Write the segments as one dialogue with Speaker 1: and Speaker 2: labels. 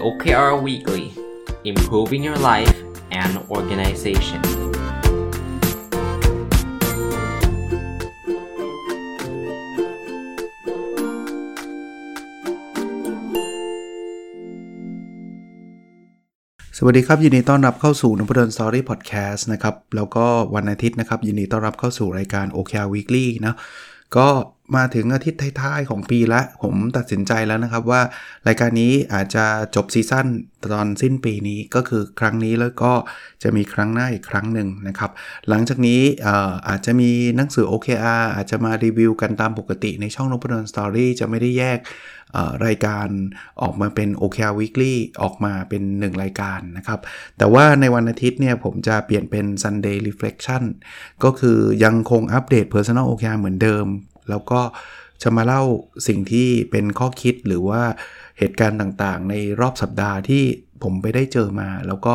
Speaker 1: OKR Weekly Improving Your Life and Organization
Speaker 2: สวัสดีครับ ยินดีต้อนรับเข้าสู่นพดลสตอรี่พอดแคสต์นะครับ แล้วก็วันอาทิตย์นะครับ ยินดีต้อนรับเข้าสู่รายการ OKR Weekly นะก็ มาถึงอาทิตย์ท้ายๆของปีแล้วผมตัดสินใจแล้วนะครับว่า รายการนี้อาจจะจบซีซั่นตอนสิ้นปีนี้ก็คือครั้งนี้แล้วก็จะมีครั้งหน้าอีกครั้งหนึ่งนะครับ หลังจากนี้อาจจะมีหนังสือ OKR อาจจะมารีวิวกันตามปกติในช่องนพดลสตอรี่จะไม่ได้แยกรายการออกมาเป็น OKR Weekly ออกมาเป็น 1 รายการนะครับ แต่ว่าในวันอาทิตย์เนี่ยผมจะเปลี่ยนเป็น Sunday Reflection ก็คือยังคงอัปเดต Personal OKR เหมือนเดิม แล้วก็จะมาเล่าสิ่งที่เป็นข้อคิดหรือว่าเหตุการณ์ต่างๆ ในรอบสัปดาห์ที่ผมไปได้เจอมา แล้วก็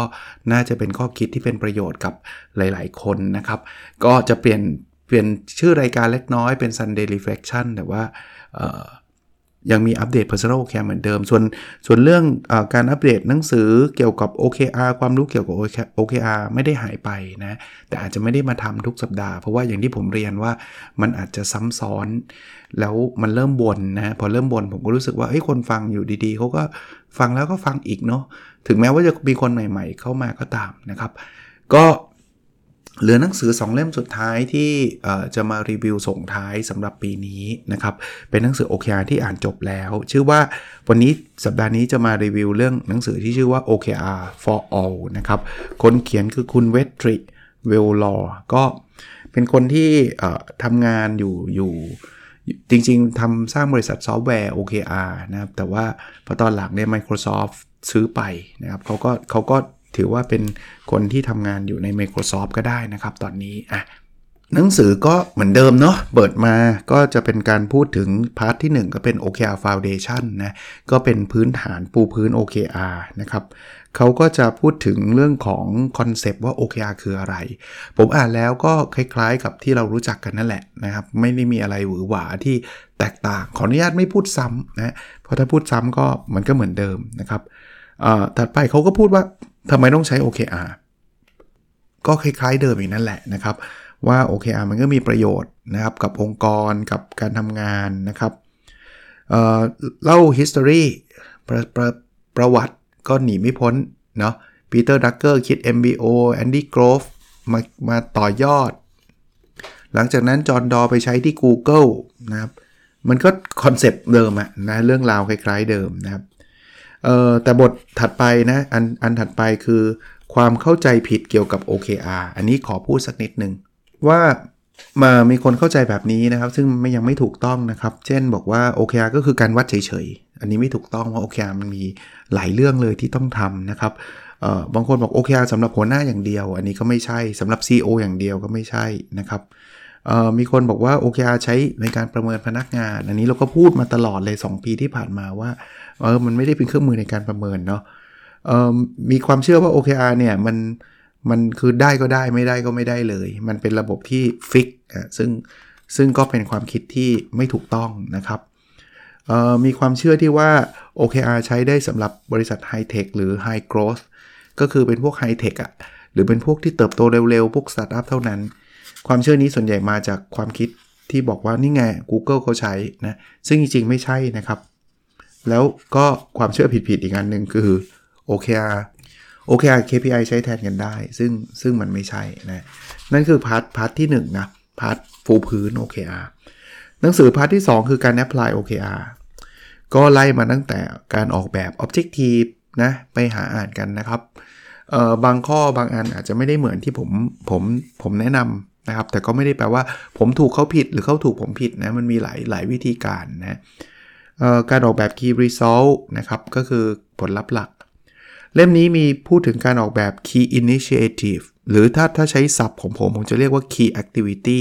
Speaker 2: น่าจะเป็นข้อคิดที่เป็นประโยชน์กับหลาย ๆ คนนะครับ ก็จะเปลี่ยนเปลี่ยนชื่อรายการเล็กน้อยเป็น Sunday Reflection แต่ว่า ยังมีอัปเดต Personal OKR เหมือนเดิม ส่วนส่วนเรื่องอการอัปเดตหนังสือเกี่ยวกับ OKR ความรู้เกี่ยวกับ OKR ไม่ได้หายไปนะ แต่อาจจะไม่ได้มาทำทุกสัปดาห์ เพราะว่าอย่างที่ผมเรียนว่ามันอาจจะซ้ำซ้อน แล้วมันเริ่มบนนะ พอเริ่มบนผมก็รู้สึกว่าเฮ้ยคนฟังอยู่ดีๆ เขาก็ฟังแล้วก็ฟังอีกเนาะ ถึงแม้ว่าจะมีคนใหม่ ๆ เข้ามาก็ตามนะครับ ก็ เหลือหนังสือ 2 เล่มสุดท้ายที่จะมารีวิวส่งท้ายสำหรับปีนี้นะครับ เป็นหนังสือ OKR ที่อ่านจบแล้ว ชื่อว่าวันนี้สัปดาห์นี้จะมารีวิวเรื่องหนังสือที่ชื่อว่า OKR for all นะครับ คนเขียนคือคุณ Vetri Vellore ก็เป็นคนที่ทำงานอยู่อยู่จริงๆทำสร้างบริษัทซอฟต์แวร์ OKR นะครับ แต่ว่าพอตอนหลังเนี่ย Microsoft ซื้อไปนะครับเขาก็เขาก็ ถือว่าเป็นคนที่ทำงานอยู่ใน Microsoft ก็ได้นะครับตอนนี้อะหนังสือก็เหมือนเดิมเนาะเปิดมาก็จะเป็นการพูดถึง part ที่ 1 ก็เป็น OKR Foundation นะ ก็เป็นพื้นฐานปูพื้น OKR นะครับเขาก็จะพูดถึงเรื่องของคอนเซปต์ว่า OKR คืออะไร ผมอ่านแล้วก็คล้ายๆกับที่เรารู้จักกันนั่นแหละนะครับ ไม่ได้มีอะไรหวือหวาที่แตกต่าง ขออนุญาตไม่พูดซ้ำนะเพราะถ้าพูดซ้ำก็มันก็เหมือนเดิมนะครับถัดไปเขาก็พูดว่า ทำไมต้องใช้ OKR ก็คล้ายๆเดิมอีกนั่นแหละนะครับ ว่า OKR มันก็มีประโยชน์นะครับกับองค์กรกับการทำงานนะครับเเล่า history ประประประวัติก็หนีไม่พ้นเนาะปีเตอร์ดรักเกอร์คิด MBO แอนดี้โกรฟมามาต่อยอด หลังจากนั้นจอห์นดัวร์ไปใช้ที่ Google นะครับ มันก็ concept เดิมอะนะเรื่องราวคล้ายๆเดิมนะครับ เออแต่บทถัดไปนะอันอันถัดไปคือความเข้าใจผิดเกี่ยวกับ OKR อันนี้ขอพูดสักนิดหนึ่งว่ามามีคนเข้าใจแบบนี้นะครับ ซึ่งไม่ยังไม่ถูกต้องนะครับ เช่นบอกว่า OKR ก็คือการวัดเฉยๆ อันนี้ไม่ถูกต้องเพราะ OKR มันมีหลายเรื่องเลยที่ต้องทำนะครับเออบางคนบอก OKR สำหรับหัวหน้าอย่างเดียว อันนี้ก็ไม่ใช่สำหรับ CEO อย่างเดียวก็ไม่ใช่นะครับ มีคนบอกว่า OKR ใช้ในการประเมินพนักงาน อันนี้เราก็พูดมาตลอดเลย 2 ปีที่ผ่านมาว่าเออมันไม่ได้เป็นเครื่องมือในการประเมินเนาะมีความเชื่อว่า OKR เนี่ยมันมันคือได้ก็ได้ไม่ได้ก็ไม่ได้เลย มันเป็นระบบที่ fix อะซึ่งซึ่งก็เป็นความคิดที่ไม่ถูกต้องนะครับมีความเชื่อที่ว่า OKR ใช้ได้สำหรับบริษัท high tech หรือ high growth ก็คือเป็นพวก high tech อะหรือเป็นพวกที่เติบโตเร็วๆ พวกสตาร์ทอัพเท่านั้น ความเชื่อนี้ส่วนใหญ่มาจากความคิดที่บอกว่านี่ไง Google เขาใช้นะซึ่งจริงๆไม่ใช่นะครับ แล้วก็ความเชื่อผิดๆอีกอันหนึ่งคือ OKR OKR KPI ใช้แทนกันได้ ซึ่งซึ่งมันไม่ใช่นะนั่นคือ part part ที่1นะ part ปูพื้น OKR หนังสือ part ที่ 2 คือการ apply OKR ก็ไล่มาตั้งแต่การออกแบบ objective นะไปหาอ่านกันนะครับเออบางข้อบางอันอาจจะไม่ได้เหมือนที่ผมผมผมแนะนำ นะครับ แต่ก็ไม่ได้แปลว่าผมถูกเขาผิดหรือเขาถูกผมผิดนะ มันมีหลายหลายวิธีการนะการออกแบบ Key Result นะครับ ก็คือผลลัพธ์หลัก เล่มนี้มีพูดถึงการออกแบบ Key Initiative หรือถ้าถ้าใช้ศัพท์ของผม ผมจะเรียกว่า Key Activity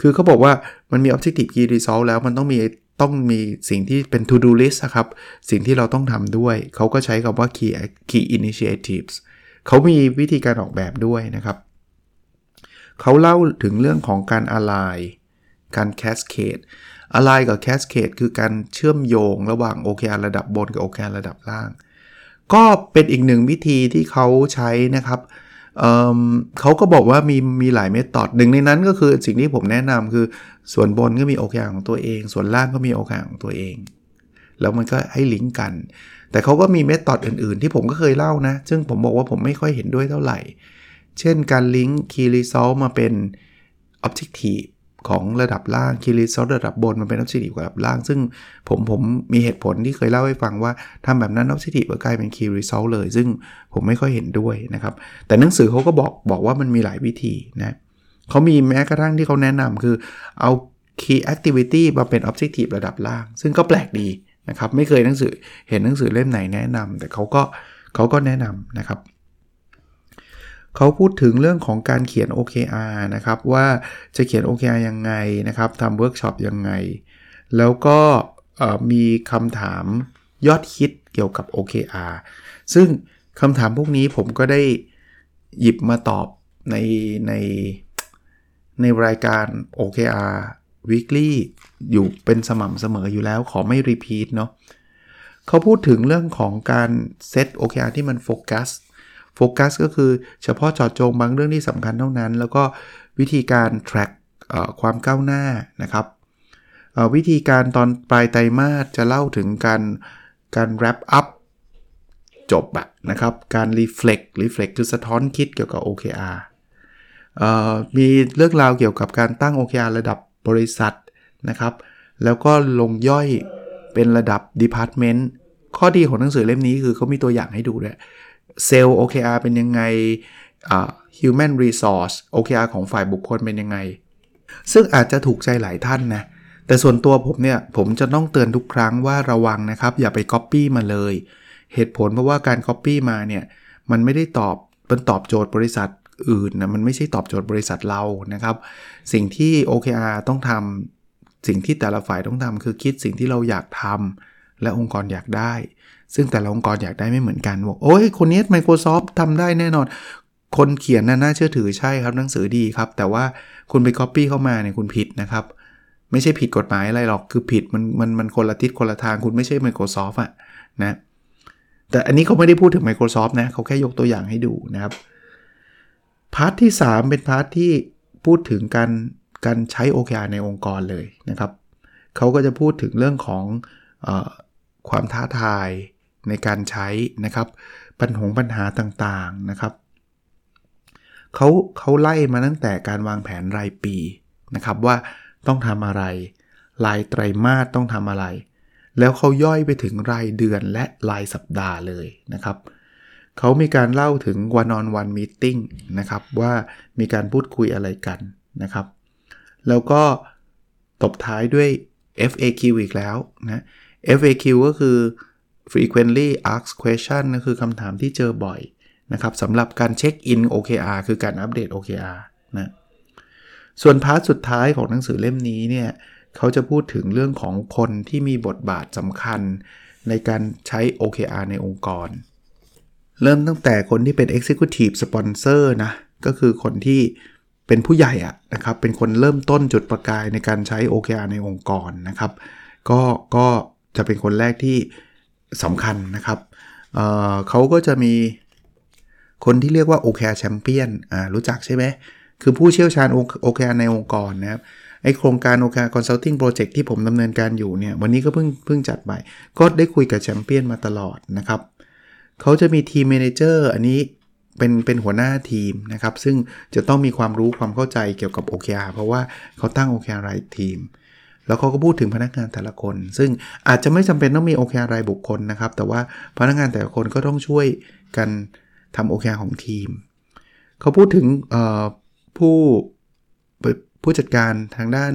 Speaker 2: คือเขาบอกว่ามันมี Objective Key Result แล้วมันต้องมีต้องมีสิ่งที่เป็น To Do List ครับ สิ่งที่เราต้องทำด้วย เขาก็ใช้คำว่า Key Key Initiatives เขามีวิธีการออกแบบด้วยนะครับ เขาเล่าถึงเรื่องของการ align การ cascade อะไรกับ Cascade คือการเชื่อมโยงระหว่าง OKR ระดับบนกับ OKR ระดับล่าง ก็เป็นอีกหนึ่งวิธีที่เขาใช้นะครับเเขาก็บอกว่ามีมีหลายเมธอดหนึ่งในนั้นก็คือสิ่งที่ผมแนะนำคือส่วนบนก็มีโอเคของตัวเอง ส่วนล่างก็มีโอเคของตัวเอง แล้วมันก็ให้ลิงก์กัน แต่เขาก็มีเมธอดอื่น ๆ ที่ผมก็เคยเล่านะ ซึ่งผมบอกว่าผมไม่ค่อยเห็นด้วยเท่าไหร่ เช่นการลิงก์ Key Result มาเป็น Objective ของระดับล่าง Key Result ระดับบนมันเป็น Objective ระดับล่าง ซึ่งผมผมมีเหตุผลที่เคยเล่าให้ฟังว่าทำแบบนั้น Objective ก็กลายเป็น Key Result เลย ซึ่งผมไม่ค่อยเห็นด้วยนะครับ แต่หนังสือเขาก็บอกบอกว่ามันมีหลายวิธีนะเขามีแม้กระทั่งที่เขาแนะนำคือเอา Key Activity มาเป็น Objective ระดับล่าง ซึ่งก็แปลกดีนะครับไม่เคยหนังสือเห็นหนังสือเล่มไหนแนะนำแต่เขาก็เขาก็แนะนำนะครับ เขาพูดถึงเรื่องของการเขียน OKR นะครับว่าจะเขียน OKR ยังไงนะครับทำเวิร์กช็อปยังไง แล้วก็มีคำถามยอดฮิตเกี่ยวกับ OKR ซึ่งคำถามพวกนี้ผมก็ได้หยิบมาตอบในในในรายการ OKR Weekly อยู่เป็นสม่ำเสมออยู่แล้วขอไม่ repeat เนาะเขาพูดถึงเรื่องของการเซต OKR ที่มันโฟกัส โฟกัสก็คือเฉพาะจอดจงบางเรื่องที่สำคัญเท่านั้น แล้วก็วิธีการ track ความก้าวหน้านะครับวิธีการตอนปลายไตรมาสจะเล่าถึงการการ wrap up จบอะนะครับ การ reflect reflect คือสะท้อนคิดเกี่ยวกับ OKR มีเรื่องราวเกี่ยวกับการตั้ง OKR ระดับบริษัทนะครับ แล้วก็ลงย่อยเป็นระดับ department ข้อดีของหนังสือเล่มนี้คือเขามีตัวอย่างให้ดูด้วย เซลล์ OKR เป็นยังไง human resource OKR ของฝ่ายบุคคลเป็นยังไง ซึ่งอาจจะถูกใจหลายท่านนะ แต่ส่วนตัวผมเนี่ย ผมจะต้องเตือนทุกครั้งว่าระวังนะครับ อย่าไป Copy มาเลย เหตุผลเพราะว่าการ Copy มาเนี่ย มันไม่ได้ตอบมันตอบโจทย์บริษัทอื่นนะมันไม่ใช่ตอบโจทย์บริษัทเรานะครับ สิ่งที่ OKR ต้องทำสิ่งที่แต่ละฝ่ายต้องทำคือคิดสิ่งที่เราอยากทำและองค์กรอยากได้ ซึ่งแต่ละองค์กรอยากได้ไม่เหมือนกันบอกโอ้ยคนนี้ Microsoft ทำได้แน่นอน คนเขียนน่าน่าเชื่อถือใช่ครับหนังสือดีครับ แต่ว่าคุณไป Copy เข้ามาเนี่ยคุณผิดนะครับ ไม่ใช่ผิดกฎหมายอะไรหรอกคือผิดมันมันมันคนละทิศคนละทางคุณไม่ใช่ Microsoft อะนะแต่อันนี้เขาไม่ได้พูดถึง Microsoft นะเขาแค่ยกตัวอย่างให้ดูนะครับ part ที่ 3 เป็น part ที่พูดถึงการการใช้ OKR ในองค์กรเลยนะครับเขาก็จะพูดถึงเรื่องของอความท้าทาย ในการใช้นะครับปัญหาปัญหาต่างๆนะครับเขาเขาไล่มาตั้งแต่การวางแผนรายปีนะครับว่าต้องทำอะไร รายไตรมาสต้องทำอะไร แล้วเขาย่อยไปถึงรายเดือนและรายสัปดาห์เลยนะครับเขามีการเล่าถึง one on one meeting นะครับว่ามีการพูดคุยอะไรกันนะครับ แล้วก็ตบท้ายด้วย FAQ อีกแล้วนะ FAQ ก็คือ frequently asked question ก็คือคำถามที่เจอบ่อยนะครับสำหรับการเช็คอิน OKR คือการอัปเดต OKR นะส่วนพาร์ทสุดท้ายของหนังสือเล่มนี้เนี่ยเขาจะพูดถึงเรื่องของคนที่มีบทบาทสำคัญในการใช้ OKR ในองค์กร เริ่มตั้งแต่คนที่เป็น Executive Sponsor นะ ก็คือคนที่เป็นผู้ใหญ่อะนะครับ เป็นคนเริ่มต้นจุดประกายในการใช้ OKR ในองค์กรนะครับ ก็ก็จะเป็นคนแรกที่ สำคัญนะครับเเขาก็จะมีคนที่เรียกว่า OKR Champion อ่ารู้จักใช่ไหมคือผู้เชี่ยวชาญ OKR ในองค์กรนะครับไอโครงการ OKR Consulting Project ที่ผมดำเนินการอยู่เนี่ย วันนี้ก็เพิ่งเพิ่งจัดไป ก็ได้คุยกับแชมเปี้ยนมาตลอดนะครับ เขาจะมี team manager อันนี้เป็นเป็นหัวหน้าทีมนะครับ ซึ่งจะต้องมีความรู้ความเข้าใจเกี่ยวกับ OKR เพราะว่าเขาตั้ง OKR รายทีม แล้วเขาก็พูดถึงพนักงานแต่ละคน ซึ่งอาจจะไม่จำเป็นต้องมี OKR รายบุคคลนะครับ แต่ว่าพนักงานแต่ละคนก็ต้องช่วยกันทำโอเคของทีม เขาพูดถึงผู้ผู้จัดการทางด้าน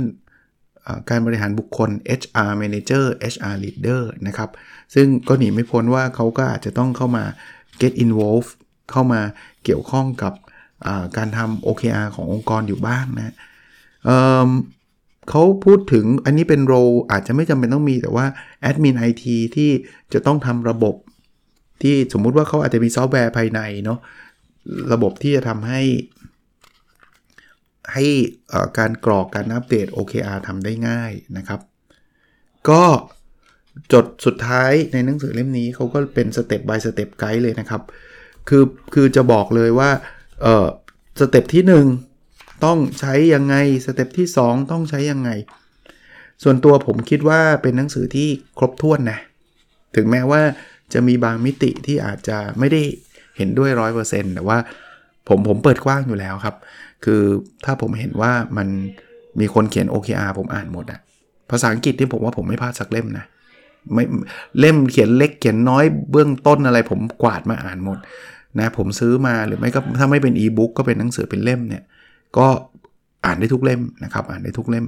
Speaker 2: การบริหารบุคคล HR Manager HR Leader นะครับ ซึ่งก็หนีไม่พ้นว่าเขาก็อาจจะต้องเข้ามา get involved เข้ามาเกี่ยวข้องกับการทำ OKR ขององค์กรอยู่บ้างนะ เขาพูดถึงอันนี้เป็นโรอาจจะไม่จำเป็นต้องมีแต่ว่าแอดมินไอทีที่จะต้องทำระบบ ที่สมมุติว่าเขาอาจจะมีซอฟต์แวร์ภายในเนาะระบบที่จะทำให้ ให้การกรอกการอัปเดต OKR ทำได้ง่ายนะครับ ก็บทสุดท้ายในหนังสือเล่มนี้เขาก็เป็นสเต็ป by สเต็ปไกด์เลยนะครับ คือคือจะบอกเลยว่าเออ step ที่ 1 ต้องใช้ยังไงสเต็ปที่ 2 ต้องใช้ยังไง ส่วนตัวผมคิดว่าเป็นหนังสือที่ครบถ้วนนะถึงแม้ว่าจะมีบางมิติที่อาจจะไม่ได้เห็นด้วยร้อยเปอร์เซ็นต์แต่ว่าผมผมเปิดกว้างอยู่แล้วครับ คือถ้าผมเห็นว่ามันมีคนเขียน OKR ผมอ่านหมดอะภาษาอังกฤษที่ผมว่าผมไม่พลาดสักเล่มนะไม่เล่มเขียนเล็กเขียนน้อยเบื้องต้นอะไรผมกวาดมาอ่านหมดนะผมซื้อมาหรือไม่ก็ถ้าไม่เป็นอีบุ๊กก็เป็นหนังสือเป็นเล่มเนี่ย ก็อ่านได้ทุกเล่มนะครับ อ่านได้ทุกเล่ม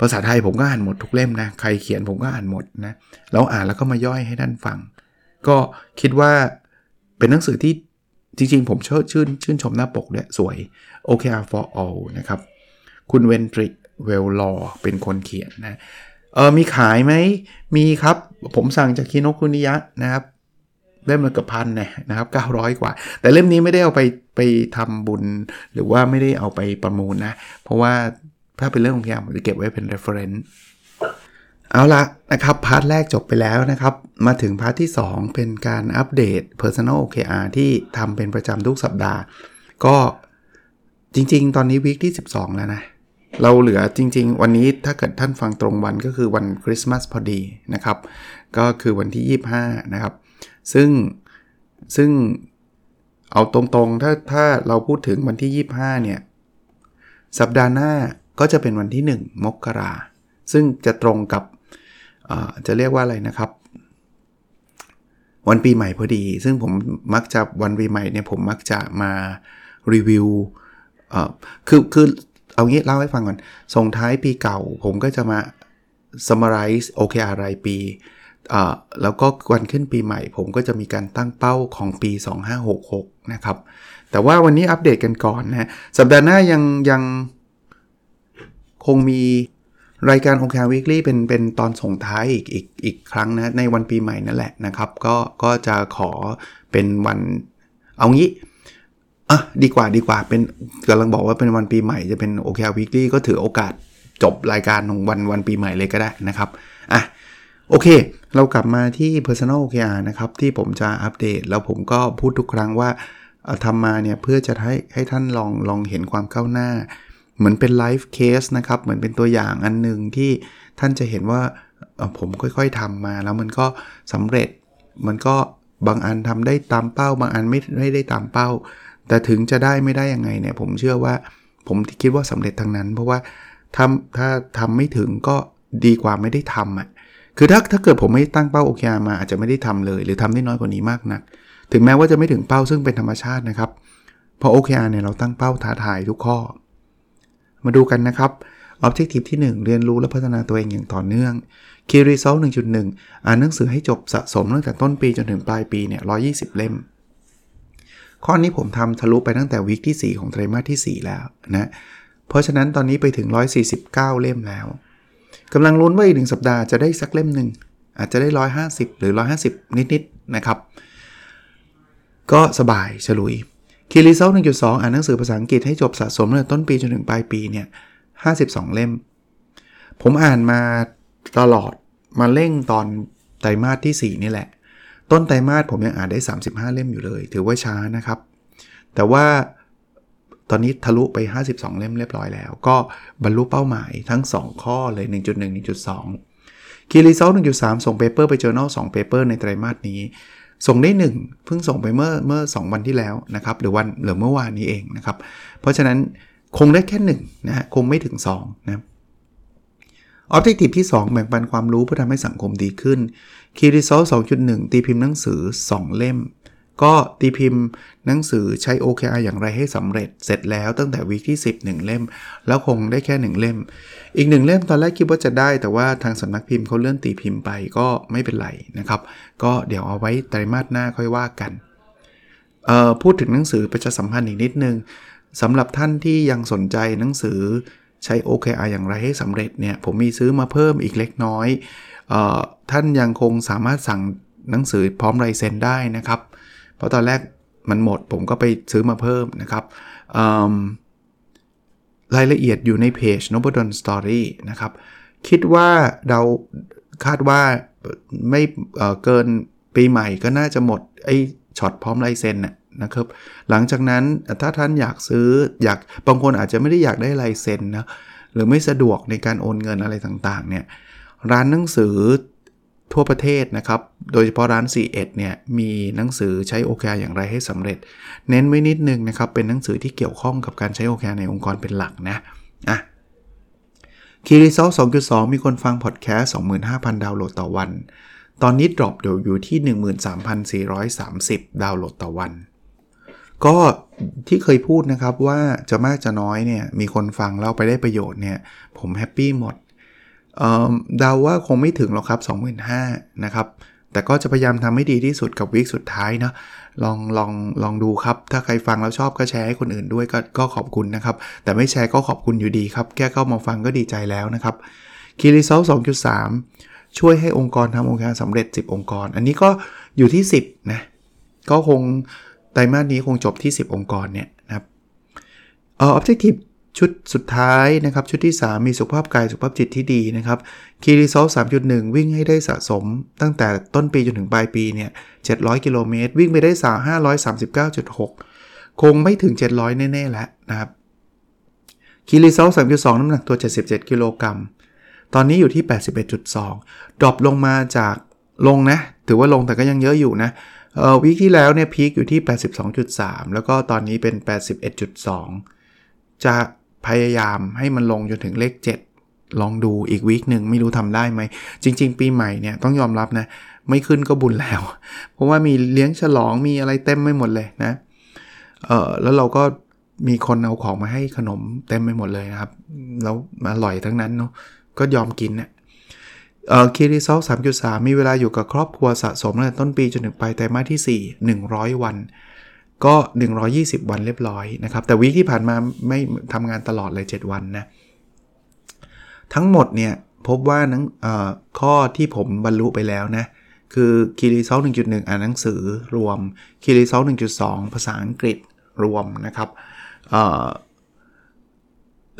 Speaker 2: ภาษาไทยผมก็อ่านหมดทุกเล่มนะ ใครเขียนผมก็อ่านหมดนะ แล้วอ่านแล้วก็มาย่อยให้ท่านฟัง ก็คิดว่าเป็นหนังสือที่จริงๆ ผมชื่นชื่นชื่นชมหน้าปกเนี่ยสวย OKR for all นะครับ คุณเวนทริเวลลอเป็นคนเขียนนะ เออมีขายไหม มีครับ ผมสั่งจากคิโนคุนิยะนะครับ เล่มละกับพันเนี่ยนะครับ900 กว่า แต่เล่มนี้ไม่ได้เอาไปไปทำบุญ หรือว่าไม่ได้เอาไปประมูลนะ เพราะว่าถ้าเป็นเรื่องของงานผมจะเก็บไว้เป็น reference เอาละนะครับ part แรกจบไปแล้วนะครับ มาถึง part ที่ 2 เป็นการอัปเดต Personal OKR ที่ทำเป็นประจำทุกสัปดาห์ ก็จริง ๆ ตอนนี้ week ที่ 12 แล้วนะ เราเหลือจริง ๆ วันนี้ถ้าเกิดท่านฟังตรงวันก็คือวันคริสต์มาสพอดีนะครับ ก็คือวันที่ 25 นะครับ ซึ่งซึ่งเอาตรงๆ ถ้าถ้าเราพูดถึงวันที่ 25 เนี่ย สัปดาห์หน้าก็จะเป็นวันที่ 1 มกราซึ่งจะตรงกับจะเรียกว่าอะไรนะครับ วันปีใหม่พอดี ซึ่งผมมักจะวันปีใหม่เนี่ยผมมักจะมารีวิวคือคือเอางี้เล่าให้ฟังก่อน ส่งท้ายปีเก่า ผมก็จะมา summarize OKR รายปี แล้วก็วันขึ้นปีใหม่ ผมก็จะมีการตั้งเป้าของปี 2566 นะครับ แต่ว่าวันนี้อัปเดตกันก่อนนะสัปดาห์หน้ายังยังคงมีรายการ OKR Weekly เป็นเป็นตอนส่งท้ายอีกอีกอีกครั้งนะในวันปีใหม่นั่นแหละนะครับ ก็ก็จะขอเป็นวันเอางี้อะดีกว่าดีกว่าเป็นกำลังบอกว่าเป็นวันปีใหม่จะเป็น OKR Weekly ก็ถือโอกาสจบรายการของวันวันปีใหม่เลยก็ได้นะครับอะ โอเค เรากลับมาที่ Personal OKR นะครับ ที่ผมจะอัปเดต แล้วผมก็พูดทุกครั้งว่าทำมาเนี่ย เพื่อจะให้ให้ท่านลองลองเห็นความก้าวหน้า เหมือนเป็นไลฟ์เคสนะครับ เหมือนเป็นตัวอย่างอันหนึ่งที่ท่านจะเห็นว่าผมค่อยๆทำมาแล้วมันก็สำเร็จมันก็บางอันทำได้ตามเป้า บางอันไม่ไม่ได้ตามเป้า แต่ถึงจะได้ไม่ได้ยังไงเนี่ย ผมเชื่อว่าผมคิดว่าสำเร็จทั้งนั้น เพราะว่าทำถ้าทำไม่ถึงก็ดีกว่าไม่ได้ทำอะ คือถ้าถ้าเกิดผมไม่ตั้งเป้าโอเคมาอาจจะไม่ได้ทำเลย หรือทำได้น้อยกว่านี้มากนัก ถึงแม้ว่าจะไม่ถึงเป้าซึ่งเป็นธรรมชาตินะครับพอ OKR เนี่ยเราตั้งเป้าท้าทายทุกข้อ มาดูกันนะครับ Objective ที่ 1 เรียนรู้และพัฒนาตัวเองอย่างต่อเนื่อง Key Result 1.1 อ่านหนังสือให้จบสะสมตั้งแต่ต้นปีจนถึงปลายปีเนี่ย120 เล่ม ข้อนี้ผมทำทะลุไปตั้งแต่วิกที่ 4 ของไตรมาสที่ 4 แล้วนะ เพราะฉะนั้นตอนนี้ไปถึง 149 เล่มแล้ว กำลังลุ้นว่าอีกหนึ่งสัปดาห์จะได้สักเล่มหนึ่งอาจจะได้ 150 หรือ 150 นิดๆนะครับ ก็สบายฉลุยคีรีเซล1.2 อ่านหนังสือภาษาอังกฤษให้จบสะสมตั้งแต่ต้นปีจนถึงปลายปีเนี่ย 52 เล่ม ผมอ่านมาตลอดมาเร่งตอนไตรมาสที่ 4 นี่แหละ ต้นไตรมาสผมยังอ่านได้ 35 เล่มอยู่เลย ถือว่าช้านะครับ แต่ว่า ตอนนี้ทะลุไป 52 เล่มเรียบร้อยแล้ว ก็บรรลุเป้าหมายทั้ง 2 ข้อเลย 1.1 1.2คีรีเซล1.3 ส่งเปเปอร์ไป journal 2 paper ในไตรมาสนี้ ส่งได้ 1 เพิ่งส่งไปเมื่อเมื่อ 2 วันที่แล้วนะครับ หรือวันหรือเมื่อวานนี้เองนะครับ เพราะฉะนั้นคงได้แค่1นะฮะคงไม่ถึง2นะออบเจกตีที่ 2 แบ่งปันความรู้เพื่อทำให้สังคมดีขึ้นคีรีเซ2.1 ตีพิมพ์หนังสือ 2 เล่ม ก็ตีพิมพ์หนังสือใช้ OKR อย่างไรให้สำเร็จเสร็จแล้วตั้งแต่วีคที่ 10 1 เล่ม แล้วคงได้แค่ 1 เล่ม อีก 1 เล่มตอนแรกคิดว่าจะได้ แต่ว่าทางสำนักพิมพ์เขาเลื่อนตีพิมพ์ไปก็ไม่เป็นไรนะครับ ก็เดี๋ยวเอาไว้ไตรมาสหน้าค่อยว่ากันพูดถึงหนังสือประชาสัมพันธ์อีกนิดนึงสำหรับท่านที่ยังสนใจหนังสือใช้ OKR อย่างไรให้สำเร็จเนี่ยผมมีซื้อมาเพิ่มอีกเล็กน้อยออท่านยังคงสามารถสั่งหนังสือพร้อมลายเซ็นได้นะครับ เพราะตอนแรกมันหมดผมก็ไปซื้อมาเพิ่มนะครับรายละเอียดอยู่ในเพจ n o b o d o n Story นะครับ คิดว่าเราคาดว่าไม่เเกินปีใหม่ก็น่าจะหมดไอ้ช็อตพร้อมลายเซ็นน่ะนะครับ หลังจากนั้นถ้าท่านอยากซื้ออยากบางคนอาจจะไม่ได้อยากได้ลายเซ็นนะหรือไม่สะดวกในการโอนเงินอะไรต่างๆเนี่ยร้านหนังสือ ทั่วประเทศนะครับ โดยเฉพาะร้าน C1 เนี่ยมีหนังสือใช้ OKR อย่างไรให้สำเร็จ เน้นไว้นิดนึงนะครับ เป็นหนังสือที่เกี่ยวข้องกับการใช้ OKR ในองค์กรเป็นหลักนะอะKey Result 2.2 มีคนฟังพอดแคสต์ 25,000 ดาวน์โหลดต่อวัน ตอนนี้ drop เฉลี่ยอยู่ที่ 13,430 ดาวน์โหลดต่อวัน ก็ที่เคยพูดนะครับว่าจะมากจะน้อยเนี่ยมีคนฟังแล้วไปได้ประโยชน์เนี่ยผม happy หมด เดาว่าคงไม่ถึงหรอกครับ 25,000นะครับ แต่ก็จะพยายามทำให้ดีที่สุดกับ week สุดท้ายนะลองลองลองดูครับ ถ้าใครฟังแล้วชอบก็แชร์ให้คนอื่นด้วยกก็ขอบคุณนะครับ แต่ไม่แชร์ก็ขอบคุณอยู่ดีครับ แค่เข้ามาฟังก็ดีใจแล้วนะครับ Key Result 2.3 ช่วยให้องค์กรทำ OKR สำเร็จ 10 องค์กร อันนี้ก็อยู่ที่ 10 นะ ก็คงไตรมาสนี้คงจบที่ 10 องค์กรเนี่ยนะครับเอ่อ objective ชุดสุดท้ายนะครับ ชุดที่ 3 มีสุขภาพกายสุขภาพจิตที่ดีนะครับ Key Result 3.1 วิ่งให้ได้สะสม ตั้งแต่ต้นปีจนถึงปลายปีเนี่ย700 กิโลเมตร วิ่งไปได้539.6 คงไม่ถึง 700 แน่ๆแล้วนะครับ Key Result 3.2 น้ำหนักตัว 77 กิโลกรัมตอนนี้อยู่ที่ 81.2 drop ลงมาจากลงนะ ถือว่าลงแต่ก็ยังเยอะอยู่นะเออ week ที่แล้วเนี่ย peak อยู่ที่ 82.3 แล้วก็ตอนนี้เป็น 81.2 จะ พยายามให้มันลงจนถึงเลข 7 ลองดูอีก week หนึ่งไม่รู้ทำได้ไหม จริง ๆ ปีใหม่เนี่ยต้องยอมรับนะ ไม่ขึ้นก็บุญแล้ว เพราะว่ามีเลี้ยงฉลองมีอะไรเต็มไม่หมดเลยนะเออแล้วเราก็มีคนเอาของมาให้ขนมเต็มไปหมดเลยนะครับ แล้วอร่อยทั้งนั้นเนาะก็ยอมกินเนะี่ยเอ่อคีรีซอล3.3มีเวลาอยู่กับครอบครัวสะสมตั้งแต่ต้นปีจนถึงปลายไตรมาสที่ 4 100 วัน ก็ 120 วันเรียบร้อยนะครับ แต่วีคที่ผ่านมาไม่ทำงานตลอดเลย 7 วันนะ ทั้งหมดเนี่ยพบว่านังข้อที่ผมบรรลุไปแล้วนะ คือ Key Result 1.1 อ่านหนังสือรวม Key Result 1.2 ภาษาอังกฤษรวมนะครับเ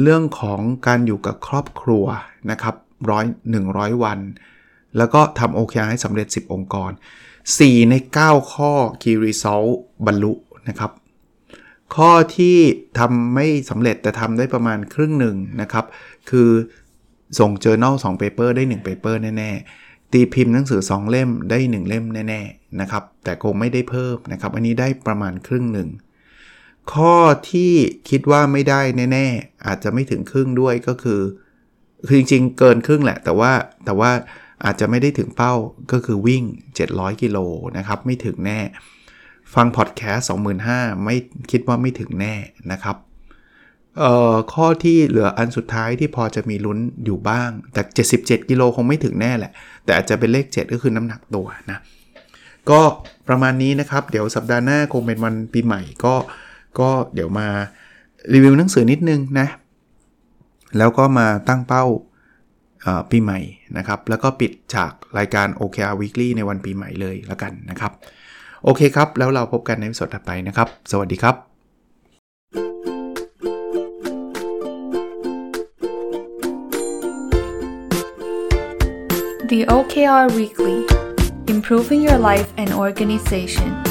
Speaker 2: เรื่องของการอยู่กับครอบครัวนะครับร้อย100วัน แล้วก็ทำ OKR ให้สำเร็จ 10 องค์กร 4 ใน 9 ข้อ Key Result บรรลุ นะครับ ข้อที่ทำไม่สำเร็จแต่ทำได้ประมาณครึ่งหนึ่งนะครับ คือส่ง journal 2 paper ได้ 1 paper แน่ๆ ตีพิมพ์หนังสือ 2 เล่มได้ 1 เล่มแน่ๆนะครับ แต่คงไม่ได้เพิ่มนะครับ อันนี้ได้ประมาณครึ่งหนึ่ง ข้อที่คิดว่าไม่ได้แน่ๆ อาจจะไม่ถึงครึ่งด้วยก็คือ คือจริงๆ เกินครึ่งแหละ แต่ว่าแต่ว่าอาจจะไม่ได้ถึงเป้าก็คือวิ่ง 700 กิโลนะครับ ไม่ถึงแน่ ฟังพอดแคสต์25,000 ไม่คิดว่าไม่ถึงแน่นะครับข้อที่เหลืออันสุดท้ายที่พอจะมีลุ้นอยู่บ้าง แต่ 77 กิโลคงไม่ถึงแน่แหละ แต่อาจจะเป็นเลข 7 ก็คือน้ำหนักตัวนะ ก็ประมาณนี้นะครับ เดี๋ยวสัปดาห์หน้าคงเป็นวันปีใหม่ก็ ก็เดี๋ยวมารีวิวหนังสือนิดนึงนะ แล้วก็มาตั้งเป้าปีใหม่นะครับ แล้วก็ปิดฉากรายการ OKR Weekly ในวันปีใหม่เลยแล้วกันนะครับ โอเคครับ แล้วเราพบกันในวิดีโอถัดไปนะครับ สวัสดีครับ
Speaker 3: The OKR Weekly Improving Your Life and Organization